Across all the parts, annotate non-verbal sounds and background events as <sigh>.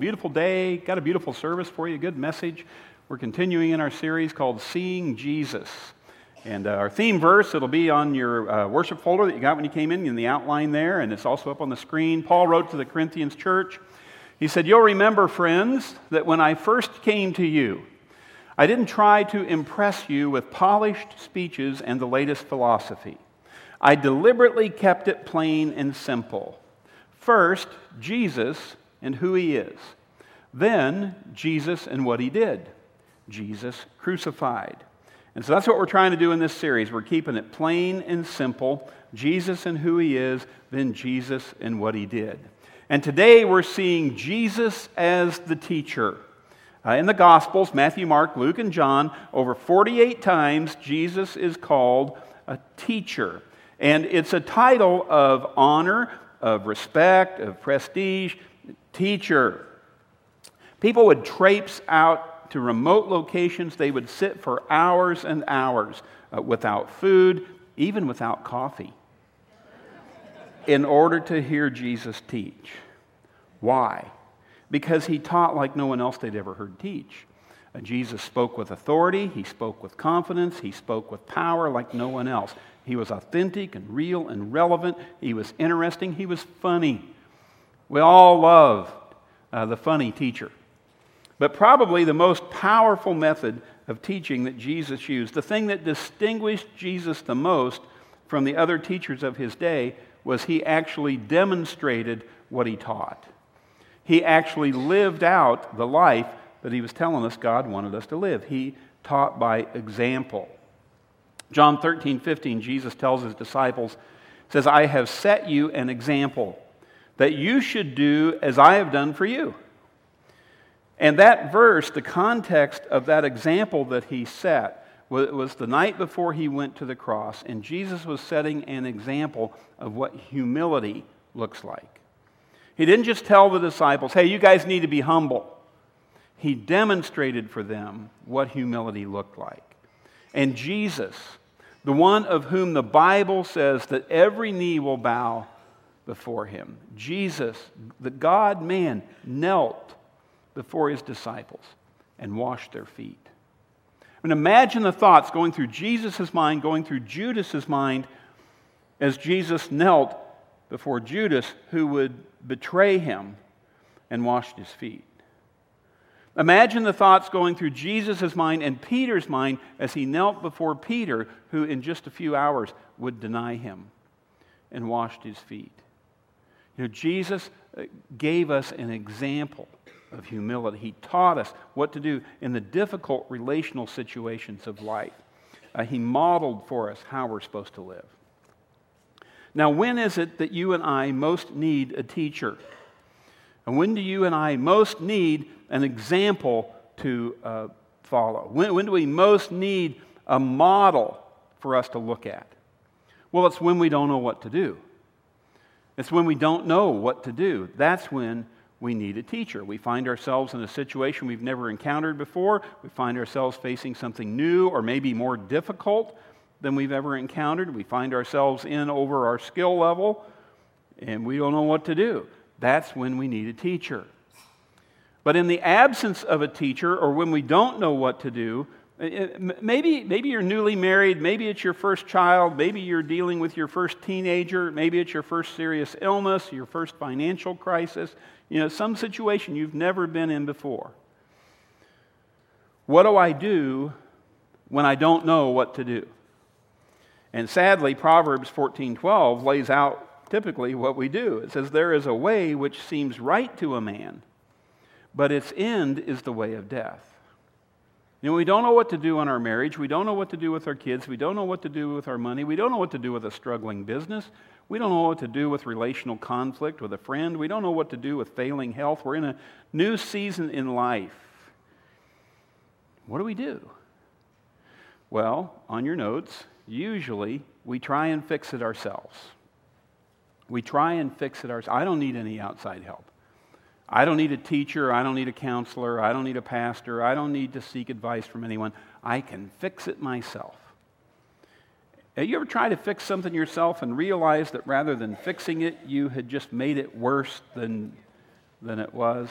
Beautiful day, got a beautiful service for you, good message. We're continuing in our series called Seeing Jesus. And uh, our theme verse, it'll be on your uh, worship folder that you got when you came in, in the outline there, and it's also up on the screen. Paul wrote to the Corinthians church. He said, You'll remember, friends, that when I first came to you, I didn't try to impress you with polished speeches and the latest philosophy. I deliberately kept it plain and simple. First, Jesus and who he is. Then, Jesus and what he did. Jesus crucified. And so that's what we're trying to do in this series. We're keeping it plain and simple Jesus and who he is, then Jesus and what he did. And today we're seeing Jesus as the teacher. Uh, in the Gospels, Matthew, Mark, Luke, and John, over 48 times, Jesus is called a teacher. And it's a title of honor, of respect, of prestige, teacher. People would traipse out to remote locations. They would sit for hours and hours uh, without food, even without coffee, in order to hear Jesus teach. Why? Because he taught like no one else they'd ever heard teach. Uh, Jesus spoke with authority, he spoke with confidence, he spoke with power like no one else. He was authentic and real and relevant, he was interesting, he was funny. We all love uh, the funny teacher. But probably the most powerful method of teaching that Jesus used, the thing that distinguished Jesus the most from the other teachers of his day, was he actually demonstrated what he taught. He actually lived out the life that he was telling us God wanted us to live. He taught by example. John 13, 15, Jesus tells his disciples, says, I have set you an example that you should do as I have done for you. And that verse, the context of that example that he set, was the night before he went to the cross, and Jesus was setting an example of what humility looks like. He didn't just tell the disciples, hey, you guys need to be humble. He demonstrated for them what humility looked like. And Jesus, the one of whom the Bible says that every knee will bow before him. Jesus, the God man, knelt before his disciples and washed their feet. Mean, imagine the thoughts going through Jesus' mind, going through Judas's mind as Jesus knelt before Judas, who would betray him and washed his feet. Imagine the thoughts going through Jesus' mind and Peter's mind as he knelt before Peter, who in just a few hours would deny him and washed his feet. Know, Jesus uh, gave us an example of humility. He taught us what to do in the difficult relational situations of life. Uh, he modeled for us how we're supposed to live. Now, when is it that you and I most need a teacher? And when do you and I most need an example to uh, follow? When, when do we most need a model for us to look at? Well, it's when we don't know what to do. It's when we don't know what to do. That's when we need a teacher. We find ourselves in a situation we've never encountered before. We find ourselves facing something new or maybe more difficult than we've ever encountered. We find ourselves in over our skill level and we don't know what to do. That's when we need a teacher. But in the absence of a teacher or when we don't know what to do, Uh, uh, maybe, maybe you're newly married, maybe it's your first child, maybe you're dealing with your first teenager, maybe it's your first serious illness, your first financial crisis, you know, some situation you've never been in before. What do I do when I don't know what to do? And sadly, Proverbs 14:12 lays out typically what we do. It says there is a way which seems right to a man, but its end is the way of death. You know, we don't know what to do in our marriage. We don't know what to do with our kids. We don't know what to do with our money. We don't know what to do with a struggling business. We don't know what to do with relational conflict with a friend. We don't know what to do with failing health. We're in a new season in life. What do we do? Well, on your notes, usually we try and fix it ourselves. We try and fix it ourselves. I don't need any outside help. I don't need a teacher. I don't need a counselor. I don't need a pastor. I don't need to seek advice from anyone. I can fix it myself. Have you ever tried to fix something yourself and realized that rather than fixing it, you had just made it worse than, than it was?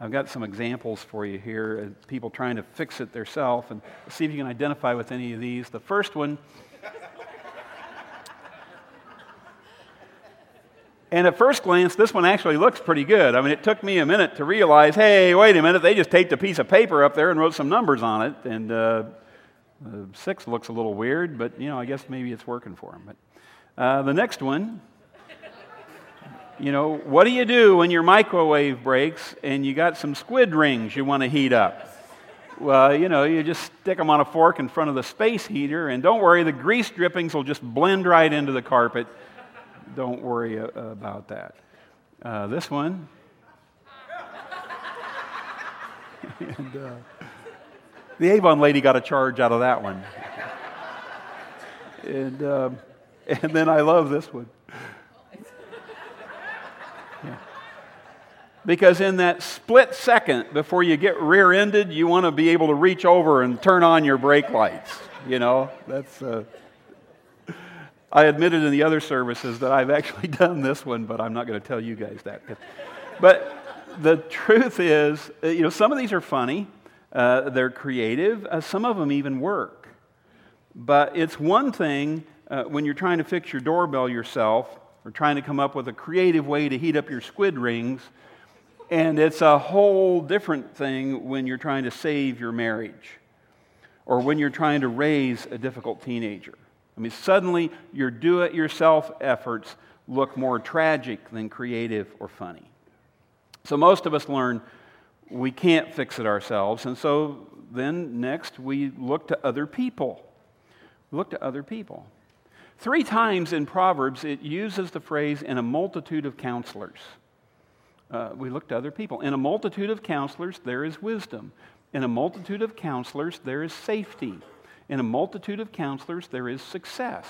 I've got some examples for you here, of people trying to fix it themselves, and see if you can identify with any of these. The first one, and at first glance, this one actually looks pretty good. I mean, it took me a minute to realize hey, wait a minute, they just taped a piece of paper up there and wrote some numbers on it, and uh, six looks a little weird, but you know, I guess maybe it's working for them. But uh, the next one, you know, what do you do when your microwave breaks and you got some squid rings you want to heat up? Well, you know, you just stick them on a fork in front of the space heater, and don't worry, the grease drippings will just blend right into the carpet. Don't worry about that. Uh, this one. <laughs> and, uh, the Avon lady got a charge out of that one. and, uh, and then I love this one. Because in that split second before you get rear ended, you want to be able to reach over and turn on your brake lights. You know, that's. Uh, I admitted in the other services that I've actually <laughs> done this one, but I'm not going to tell you guys that. But the truth is, uh, you know, some of these are funny, uh, they're creative, uh, some of them even work. But it's one thing uh, when you're trying to fix your doorbell yourself or trying to come up with a creative way to heat up your squid rings and it's a whole different thing when you're trying to save your marriage or when you're trying to raise a difficult teenager. I mean, suddenly your do it yourself efforts look more tragic than creative or funny. So most of us learn we can't fix it ourselves, and so then next we look to other people. Look to other people. Three times in Proverbs it uses the phrase in a multitude of counselors uh, we look to other people. In a multitude of counselors, there is wisdom. In a multitude of counselors, there is safety. In a multitude of counselors, there is success.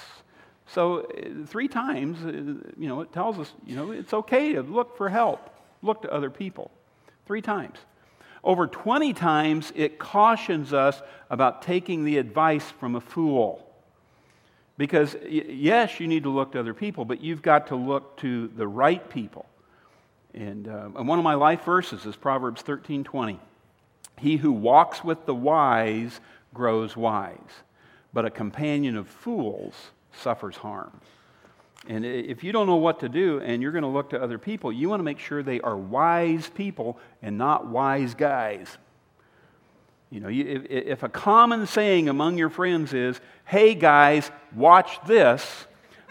So, uh, three times, uh, you know, it tells us, you know, it's okay to look for help, look to other people. Three times. Over 20 times, it cautions us about taking the advice from a fool. Because, yes, you need to look to other people, but you've got to look to the right people. And, uh, and one of my life verses is Proverbs 13 20. He who walks with the wise grows wise, but a companion of fools suffers harm. And if you don't know what to do and you're going to look to other people, you want to make sure they are wise people and not wise guys. You know, if, a common saying among your friends is, hey guys, watch this,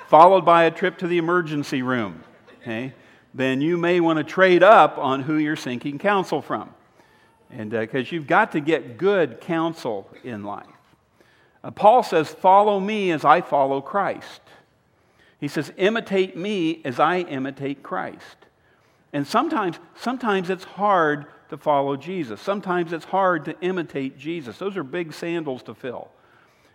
followed by a trip to the emergency room, okay? then you may want to trade up on who you're seeking counsel from. And because uh, you've got to get good counsel in life. Uh, Paul says, Follow me as I follow Christ. He says, Imitate me as I imitate Christ. And sometimes, sometimes it's hard to follow Jesus. Sometimes it's hard to imitate Jesus. Those are big sandals to fill.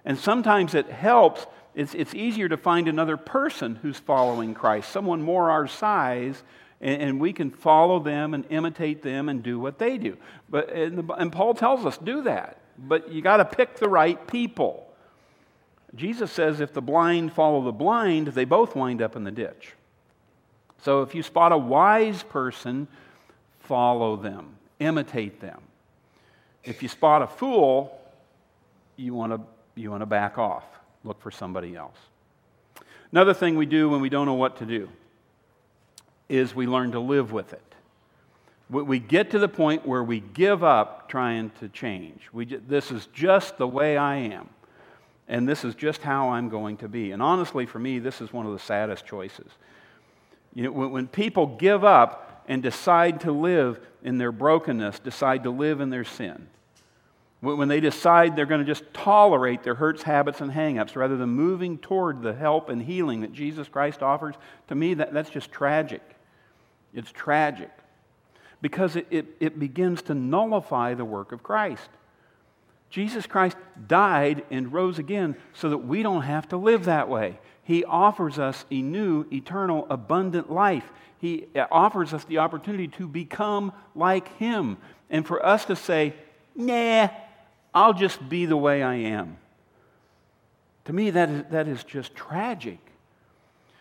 And sometimes it helps it's, it's easier to find another person who's following Christ, someone more our size, and, and we can follow them and imitate them and do what they do. But, and, the, and Paul tells us, do that. But you got to pick the right people. Jesus says if the blind follow the blind, they both wind up in the ditch. So if you spot a wise person, follow them, imitate them. If you spot a fool, you want to you want to back off look for somebody else. Another thing we do when we don't know what to do is we learn to live with it. We get to the point where we give up trying to change. We, this is just the way I am, and this is just how I'm going to be. And honestly, for me, this is one of the saddest choices. You know, when, when people give up and decide to live in their brokenness, decide to live in their sin, when they decide they're going to just tolerate their hurts, habits, and hangups rather than moving toward the help and healing that Jesus Christ offers, to me, that, that's just tragic. It's tragic because it, it, it begins to nullify the work of Christ. Jesus Christ died and rose again so that we don't have to live that way. He offers us a new, eternal, abundant life. He uh, offers us the opportunity to become like Him. And for us to say, nah, I'll just be the way I am. To me, that is, that is just tragic.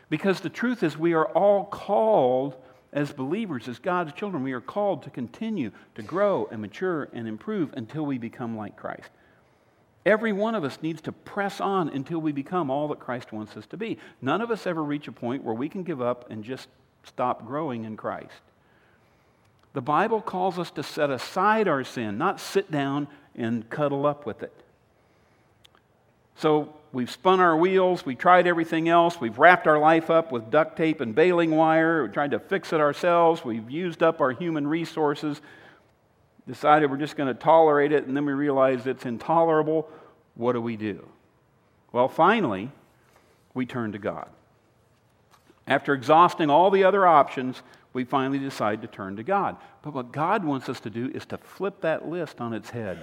Because the truth is, we are all called as believers, as God's children, we are called to continue to grow and mature and improve until we become like Christ. Every one of us needs to press on until we become all that Christ wants us to be. None of us ever reach a point where we can give up and just stop growing in Christ. The Bible calls us to set aside our sin, not sit down and cuddle up with it. So we've spun our wheels, We've tried everything else, we've wrapped our life up with duct tape and baling wire, we tried to fix it ourselves, we've used up our human resources, decided we're just going to tolerate it, and then we realize it's intolerable. What do we do? Well, finally, we turn to God. After exhausting all the other options, we finally decide to turn to God. But what God wants us to do is to flip that list on its head.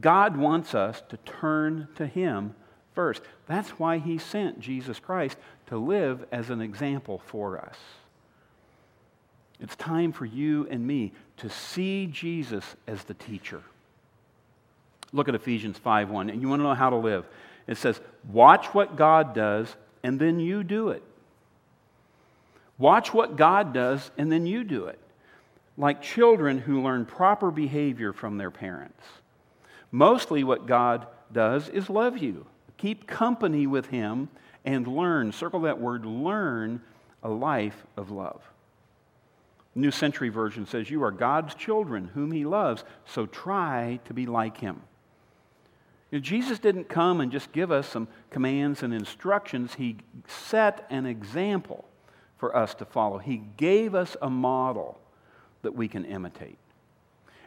God wants us to turn to Him first. That's why He sent Jesus Christ to live as an example for us. It's time for you and me to see Jesus as the teacher. Look at Ephesians 5:1 and you want to know how to live. It says, "Watch what God does and then you do it." Watch what God does and then you do it. Like children who learn proper behavior from their parents. Mostly what God does is love you. Keep company with him and learn, circle that word learn a life of love. New Century Version says, You are God's children, whom He loves, so try to be like Him. You know, Jesus didn't come and just give us some commands and instructions, He set an example for us to follow. He gave us a model that we can imitate.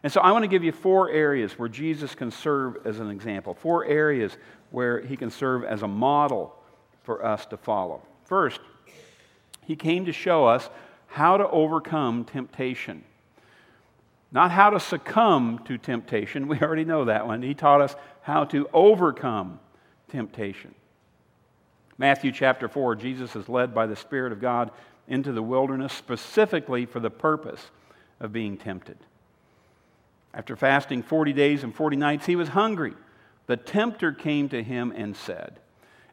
And so I want to give you four areas where Jesus can serve as an example, four areas where He can serve as a model for us to follow. First, He came to show us how to overcome temptation. Not how to succumb to temptation. <laughs> We already know that one. He taught us how to overcome temptation. Matthew chapter 4, Jesus is led by the Spirit of God into the wilderness specifically for the purpose of being tempted. After fasting 40 days and 40 nights, he was hungry. The tempter came to him and said,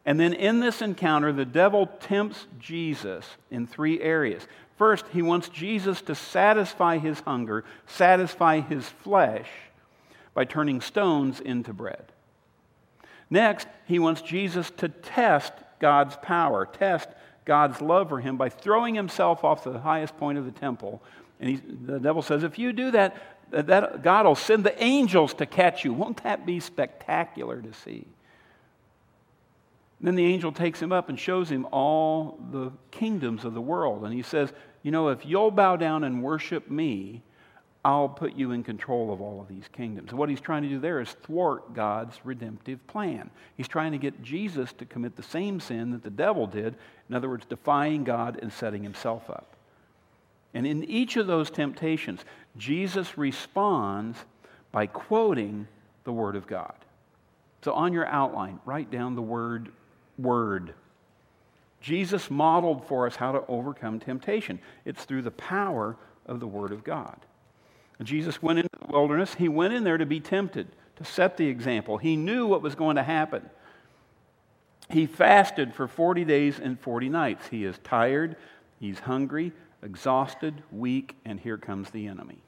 and then in this encounter, the devil tempts Jesus in three areas. First, he wants Jesus to satisfy his hunger, satisfy his flesh by turning stones into bread. Next, he wants Jesus to test God's power, test God's love for him by throwing himself off the highest point of the temple. And he, the devil says, if you do that, that, God will send the angels to catch you. Won't that be spectacular to see? Then the angel takes him up and shows him all the kingdoms of the world. And he says, you know, if you'll bow down and worship me, I'll put you in control of all of these kingdoms. what he's trying to do there is thwart God's redemptive plan. He's trying to get Jesus to commit the same sin that the devil did, in other words, defying God and setting himself up. And in each of those temptations, Jesus responds by quoting the Word of God. So on your outline, write down the word word. Jesus modeled for us how to overcome temptation. It's through the power of the Word of God. Jesus went into the wilderness. He went in there to be tempted, to set the example. He knew what was going to happen. He fasted for 40 days and 40 nights. He is tired, he's hungry, exhausted, weak, and here comes the enemy.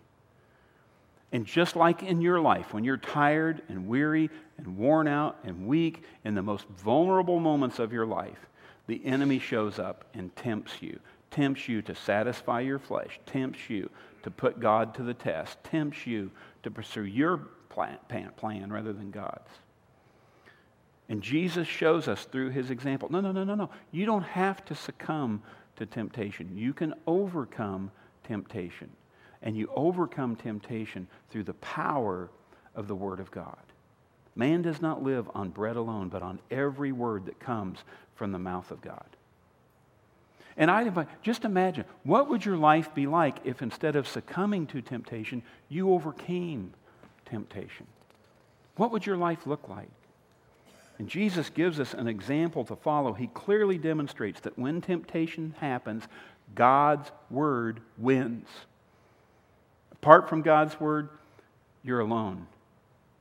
And just like in your life, when you're tired and weary and worn out and weak in the most vulnerable moments of your life, the enemy shows up and tempts you, tempts you to satisfy your flesh, tempts you to put God to the test, tempts you to pursue your plan, plan rather than God's. And Jesus shows us through his example no, no, no, no, no. You don't have to succumb to temptation. You can overcome temptation. And you overcome temptation through the power of the Word of God. Man does not live on bread alone, but on every word that comes from the mouth of God. And I just imagine, what would your life be like if instead of succumbing to temptation, you overcame temptation? What would your life look like? And Jesus gives us an example to follow. He clearly demonstrates that when temptation happens, God's word wins. Apart from God's word, you're alone.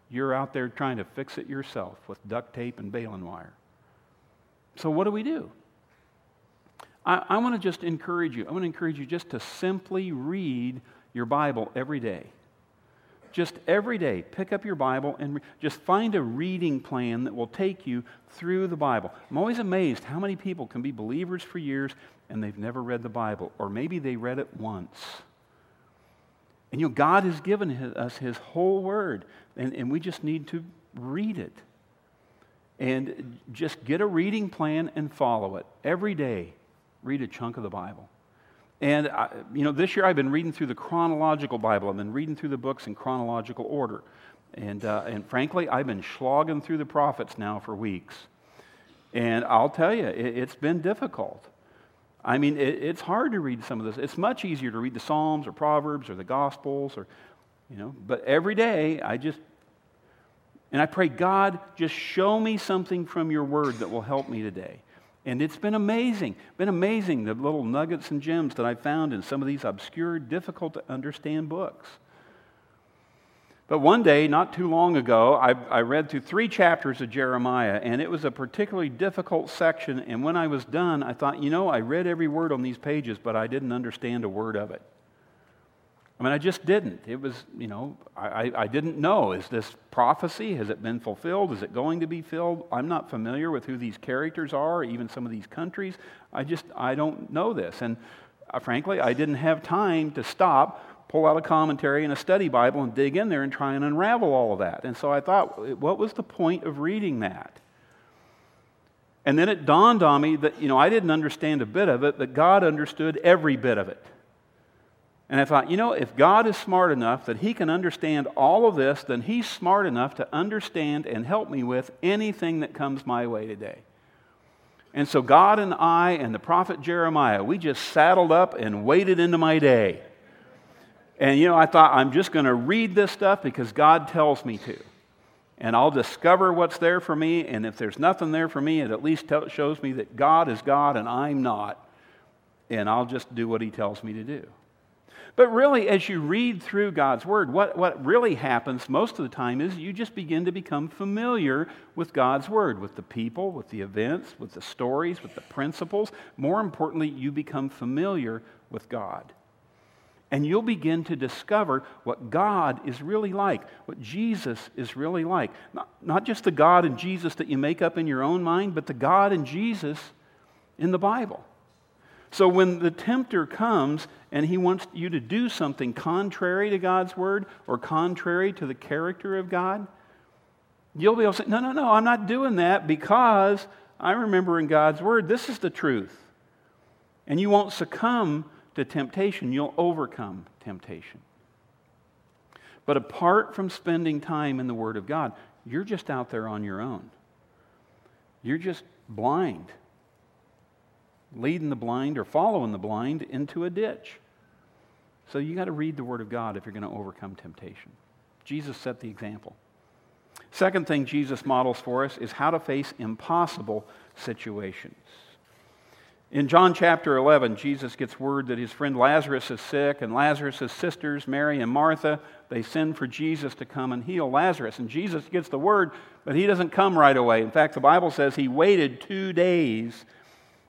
You're out there trying to fix it yourself with duct tape and baling wire. So, what do we do? I, I want to just encourage you. I want to encourage you just to simply read your Bible every day. Just every day, pick up your Bible and re- just find a reading plan that will take you through the Bible. I'm always amazed how many people can be believers for years and they've never read the Bible, or maybe they read it once. And you know, God has given his, us His whole Word, and, and we just need to read it. And just get a reading plan and follow it. Every day, read a chunk of the Bible. And, I, you know, this year I've been reading through the chronological Bible. I've been reading through the books in chronological order. And, uh, and frankly, I've been slogging through the prophets now for weeks. And I'll tell you, it, has been difficult. I mean, it, it's hard to read some of this. It's much easier to read the Psalms or Proverbs or the Gospels or, you know, but every day I just, and I pray, God, just show me something from your word that will help me today. And it's been amazing, been amazing the little nuggets and gems that I found in some of these obscure, difficult to understand books. But one day, not too long ago, I, I, read through three chapters of Jeremiah, and it was a particularly difficult section. And when I was done, I thought, you know, I read every word on these pages, but I didn't understand a word of it. I mean, I just didn't. It was, you know, I, I didn't know. Is this prophecy? Has it been fulfilled? Is it going to be filled? I'm not familiar with who these characters are, even some of these countries. I just, I don't know this. And uh, frankly, I didn't have time to stop, pull out a commentary and a study Bible and dig in there and try and unravel all of that. And so I thought, what was the point of reading that? And then it dawned on me that, you know, I didn't understand a bit of it, but God understood every bit of it. And I thought, you know, if God is smart enough that He can understand all of this, then He's smart enough to understand and help me with anything that comes my way today. And so God and I and the prophet Jeremiah, we just saddled up and waded into my day. And, you know, I thought, I'm just going to read this stuff because God tells me to. And I'll discover what's there for me. And if there's nothing there for me, it at least shows me that God is God and I'm not. And I'll just do what He tells me to do. But really, as you read through God's Word, what, what really happens most of the time is you just begin to become familiar with God's Word, with the people, with the events, with the stories, with the principles. More importantly, you become familiar with God. And you'll begin to discover what God is really like, what Jesus is really like. Not, not just the God and Jesus that you make up in your own mind, but the God and Jesus in the Bible. So when the tempter comes and he wants you to do something contrary to God's word or contrary to the character of God, you'll be able to say, No, no, no, I'm not doing that because I remember in God's word this is the truth. And you won't succumb to temptation, you'll overcome temptation. But apart from spending time in the Word of God, you're just out there on your own. You're just blind leading the blind or following the blind into a ditch. So you got to read the Word of God if you're going to overcome temptation. Jesus set the example. Second thing Jesus models for us is how to face impossible situations. In John chapter 11, Jesus gets word that his friend Lazarus is sick, and Lazarus' sisters, Mary and Martha, they send for Jesus to come and heal Lazarus. And Jesus gets the word, but he doesn't come right away. In fact, the Bible says he waited two days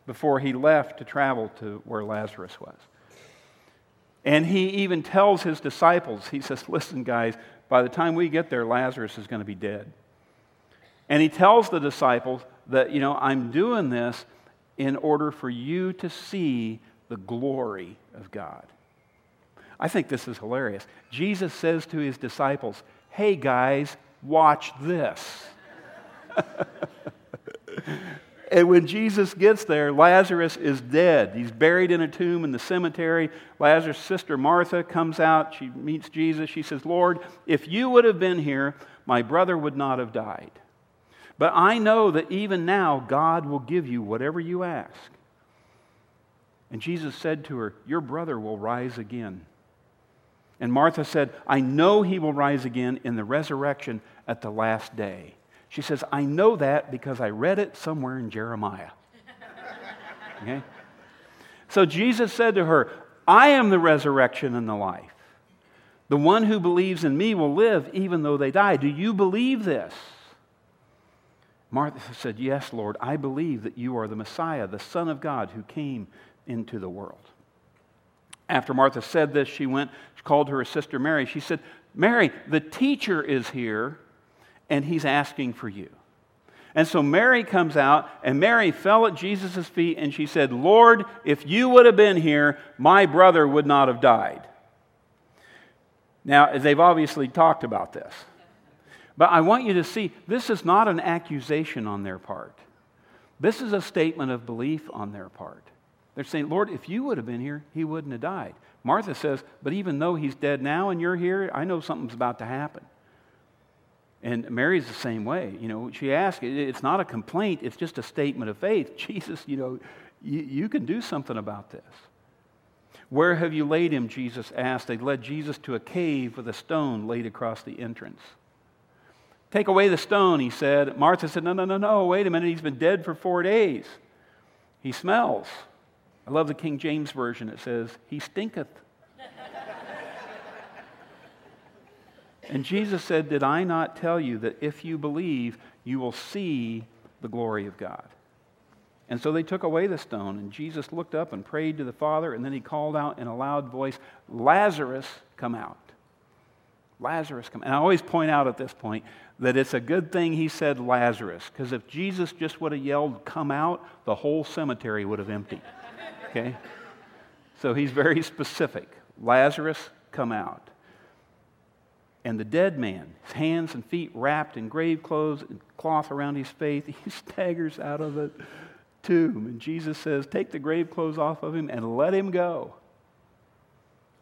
before he left to travel to where Lazarus was. And he even tells his disciples, he says, Listen, guys, by the time we get there, Lazarus is going to be dead. And he tells the disciples that, you know, I'm doing this in order for you to see the glory of God. I think this is hilarious. Jesus says to his disciples, Hey, guys, watch this. <laughs> And when Jesus gets there, Lazarus is dead. He's buried in a tomb in the cemetery. Lazarus' sister Martha comes out. She meets Jesus. She says, Lord, if you would have been here, my brother would not have died. But I know that even now, God will give you whatever you ask. And Jesus said to her, Your brother will rise again. And Martha said, I know he will rise again in the resurrection at the last day. She says, I know that because I read it somewhere in Jeremiah. <laughs> Okay? So Jesus said to her, I am the resurrection and the life. The one who believes in me will live even though they die. Do you believe this? Martha said, Yes, Lord, I believe that you are the Messiah, the Son of God who came into the world. After Martha said this, she went, she called her sister Mary. She said, Mary, the teacher is here, and he's asking for you. And so Mary comes out, and Mary fell at Jesus' feet, and she said, Lord, if you would have been here, my brother would not have died. Now, they've obviously talked about this. But I want you to see this is not an accusation on their part. This is a statement of belief on their part. They're saying, Lord, if you would have been here, he wouldn't have died. Martha says, But even though he's dead now and you're here, I know something's about to happen. And Mary's the same way. You know, she asks, it's not a complaint, it's just a statement of faith. <laughs> Jesus, you know, you, you can do something about this. Where have you laid him? Jesus asked. They led Jesus to a cave with a stone laid across the entrance. Take away the stone, he said. Martha said, No, no, no, no, wait a minute. He's been dead for four days. He smells. I love the King James Version. It says, He stinketh. <laughs> and Jesus said, Did I not tell you that if you believe, you will see the glory of God? And so they took away the stone, and Jesus looked up and prayed to the Father, and then he called out in a loud voice, Lazarus, come out. Lazarus, come. out. And I always point out at this point that it's a good thing he said Lazarus, because if Jesus just would have yelled, come out, the whole cemetery would have emptied. Okay? So he's very specific. Lazarus, come out. And the dead man, his hands and feet wrapped in grave clothes and cloth around his face, <laughs> he staggers out of the tomb. And Jesus says, Take the grave clothes off of him and let him go.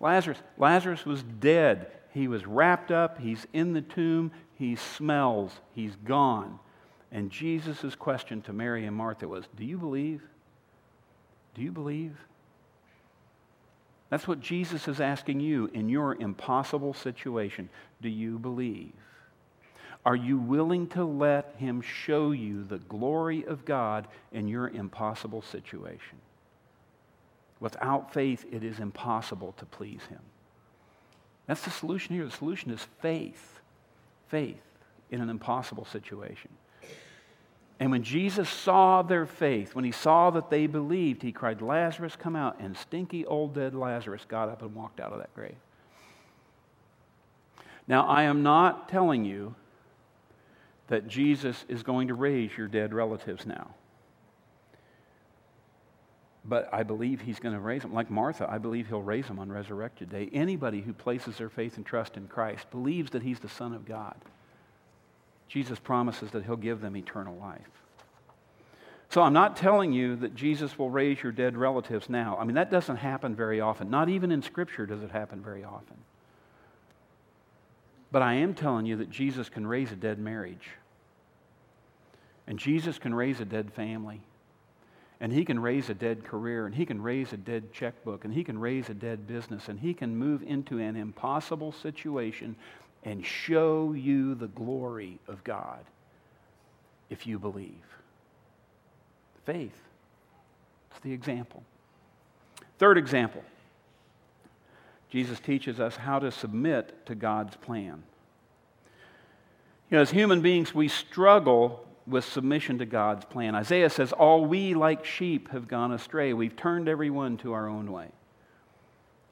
Lazarus, Lazarus was dead. He was wrapped up. He's in the tomb. He smells. He's gone. And Jesus' question to Mary and Martha was, Do you believe? Do you believe? That's what Jesus is asking you in your impossible situation. Do you believe? Are you willing to let Him show you the glory of God in your impossible situation? Without faith, it is impossible to please Him. That's the solution here. The solution is faith. Faith in an impossible situation. And when Jesus saw their faith, when he saw that they believed, he cried, Lazarus, come out. And stinky old dead Lazarus got up and walked out of that grave. Now, I am not telling you that Jesus is going to raise your dead relatives now. But I believe he's going to raise them. Like Martha, I believe he'll raise them on resurrected day. Anybody who places their faith and trust in Christ believes that he's the Son of God. Jesus promises that he'll give them eternal life. So I'm not telling you that Jesus will raise your dead relatives now. I mean, that doesn't happen very often. Not even in Scripture does it happen very often. But I am telling you that Jesus can raise a dead marriage. And Jesus can raise a dead family. And he can raise a dead career. And he can raise a dead checkbook. And he can raise a dead business. And he can move into an impossible situation and show you the glory of God if you believe. Faith. It's the example. Third example Jesus teaches us how to submit to God's plan. You know, as human beings, we struggle with submission to God's plan. Isaiah says, All we like sheep have gone astray. We've turned everyone to our own way.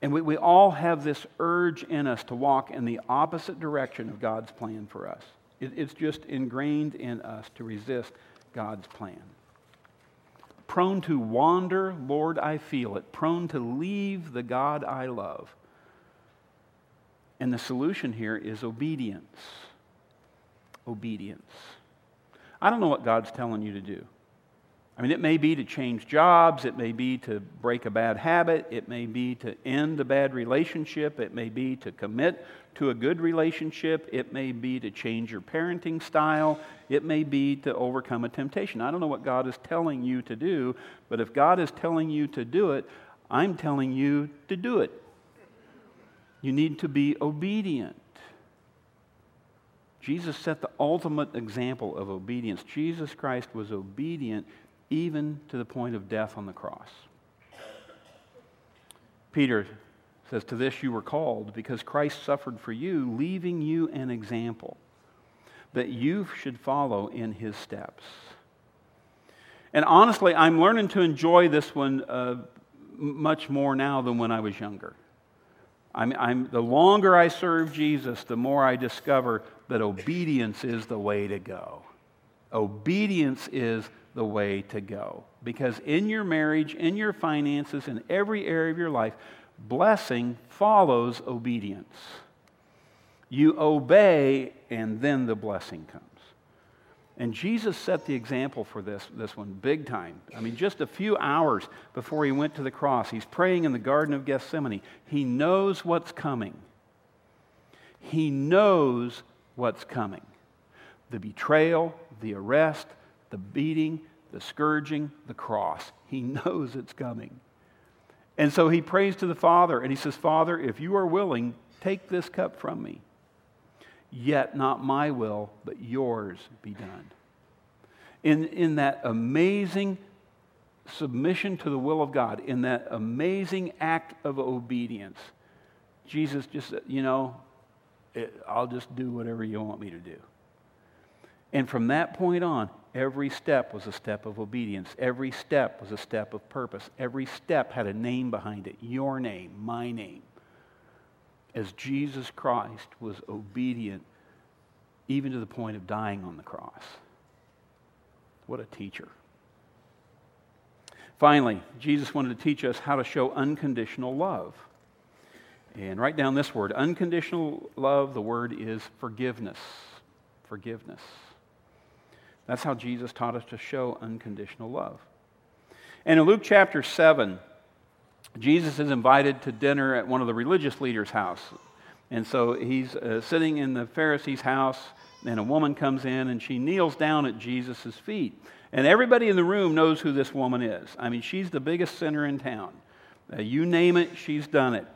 And we, we all have this urge in us to walk in the opposite direction of God's plan for us. It, it's just ingrained in us to resist God's plan. Prone to wander, Lord, I feel it. Prone to leave the God I love. And the solution here is obedience. Obedience. I don't know what God's telling you to do. I mean, it may be to change jobs, it may be to break a bad habit, it may be to end a bad relationship, it may be to commit to a good relationship, it may be to change your parenting style, it may be to overcome a temptation. I don't know what God is telling you to do, but if God is telling you to do it, I'm telling you to do it. You need to be obedient. Jesus set the ultimate example of obedience. Jesus Christ was obedient even to the point of death on the cross. Peter says, To this you were called, because Christ suffered for you, leaving you an example that you should follow in his steps. And honestly, I'm learning to enjoy this one uh, much more now than when I was younger. I'm, I'm, the longer I serve Jesus, the more I discover that obedience is the way to go. Obedience is the way to go. Because in your marriage, in your finances, in every area of your life, blessing follows obedience. You obey, and then the blessing comes. And Jesus set the example for this, this one big time. I mean, just a few hours before he went to the cross, he's praying in the Garden of Gethsemane. He knows what's coming. He knows what's coming the betrayal, the arrest, the beating, the scourging, the cross. He <laughs> knows it's coming. And so he prays to the Father and he says, Father, if you are willing, take this cup from me. Yet not my will, but yours be done. In, in that amazing submission to the will of God, in that amazing act of obedience, Jesus just you know, it, I'll just do whatever you want me to do. And from that point on, every step was a step of obedience. Every step was a step of purpose. Every step had a name behind it your name, my name. As Jesus Christ was obedient, even to the point of dying on the cross. What a teacher. Finally, Jesus wanted to teach us how to show unconditional love. And write down this word unconditional love, the word is forgiveness. Forgiveness. That's how Jesus taught us to show unconditional love. And in Luke chapter 7, Jesus is invited to dinner at one of the religious leaders' house. And so he's uh, sitting in the Pharisee's house, and a woman comes in and she kneels down at Jesus' feet. And everybody in the room knows who this woman is. I mean, she's the biggest sinner in town. Uh, you name it, she's done it.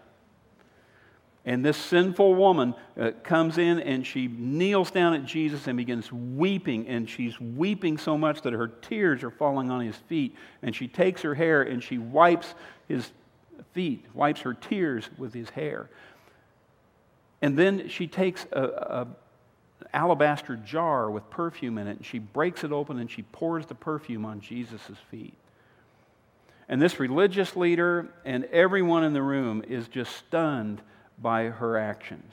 And this sinful woman uh, comes in and she kneels down at Jesus and begins weeping. And she's weeping so much that her tears are falling on his feet. And she takes her hair and she wipes his feet, wipes her tears with his hair. And then she takes a, a alabaster jar with perfume in it and she breaks it open and she pours the perfume on Jesus' feet. And this religious leader and everyone in the room is just stunned by her actions.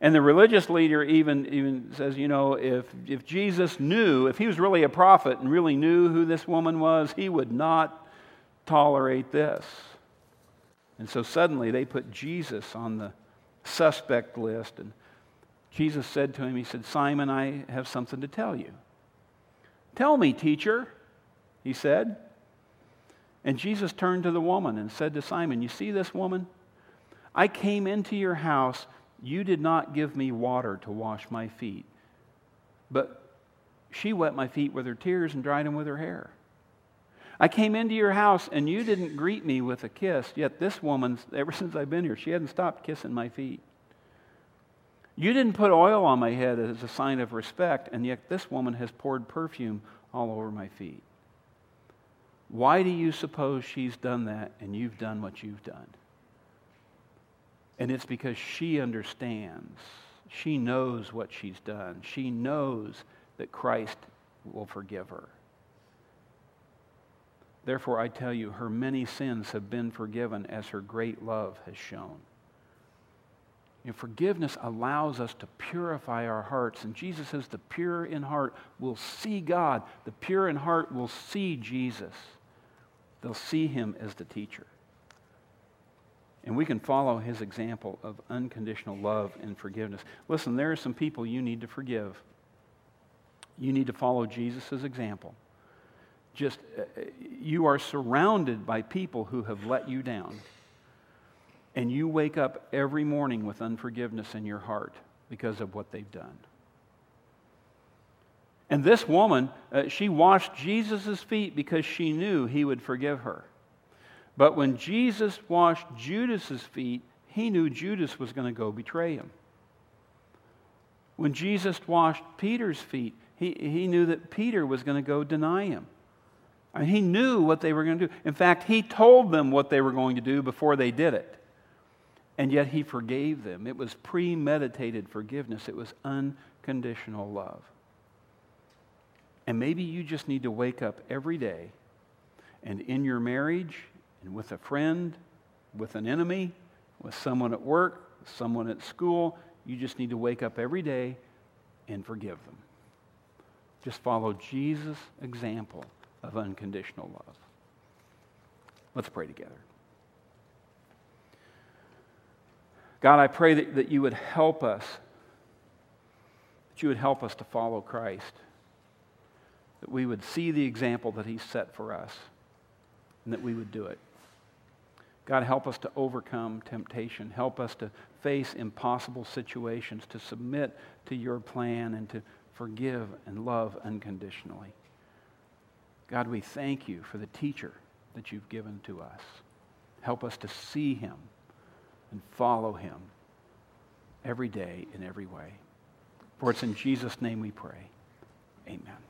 And the religious leader even, even says, you know, if, if Jesus knew, if he was really a prophet and really knew who this woman was, he would not tolerate this. And so suddenly they put Jesus on the suspect list. And Jesus said to him, He said, Simon, I have something to tell you. Tell me, teacher, he said. And Jesus turned to the woman and said to Simon, You see this woman? I came into your house. You did not give me water to wash my feet. But she wet my feet with her tears and dried them with her hair. I came into your house and you didn't greet me with a kiss, yet this woman, <laughs> ever since I've been here, she hadn't stopped kissing my feet. You didn't put oil on my head as a sign of respect, and yet this woman has poured perfume all over my feet. Why do you suppose she's done that and you've done what you've done? And it's because she understands. She knows what she's done. She knows that Christ will forgive her. Therefore, I tell you, her many sins have been forgiven as her great love has shown. Know, forgiveness allows us to purify our hearts. And Jesus says the pure in heart will see God. The pure in heart will see Jesus. They'll see him as the teacher. And we can follow his example of unconditional love and forgiveness. Listen, there are some people you need to forgive. You need to follow Jesus' example. Just, uh, you are surrounded by people who have let you down. And you wake up every morning with unforgiveness in your heart because of what they've done. And this woman, uh, she washed Jesus' feet because she knew he would forgive her. But when Jesus washed Judas's feet, he knew Judas was going to go betray him. When Jesus washed Peter's feet, he, he knew that Peter was going to go deny him. I mean, he knew what they were going to do. In fact, he told them what they were going to do before they did it. And yet he forgave them. It was premeditated forgiveness, it was unconditional love. And maybe you just need to wake up every day and in your marriage, and with a friend, with an enemy, with someone at work, someone at school. You just need to wake up every day and forgive them. Just follow Jesus' example of unconditional love. Let's pray together. God, I pray that, that you would help us, that you would help us to follow Christ, that we would see the example that he set for us, and that we would do it. God, help us to overcome temptation. Help us to face impossible situations, to submit to your plan, and to forgive and love unconditionally. God, we thank you for the teacher that you've given to us. Help us to see him and follow him every day in every way. For it's in Jesus' name we pray. Amen.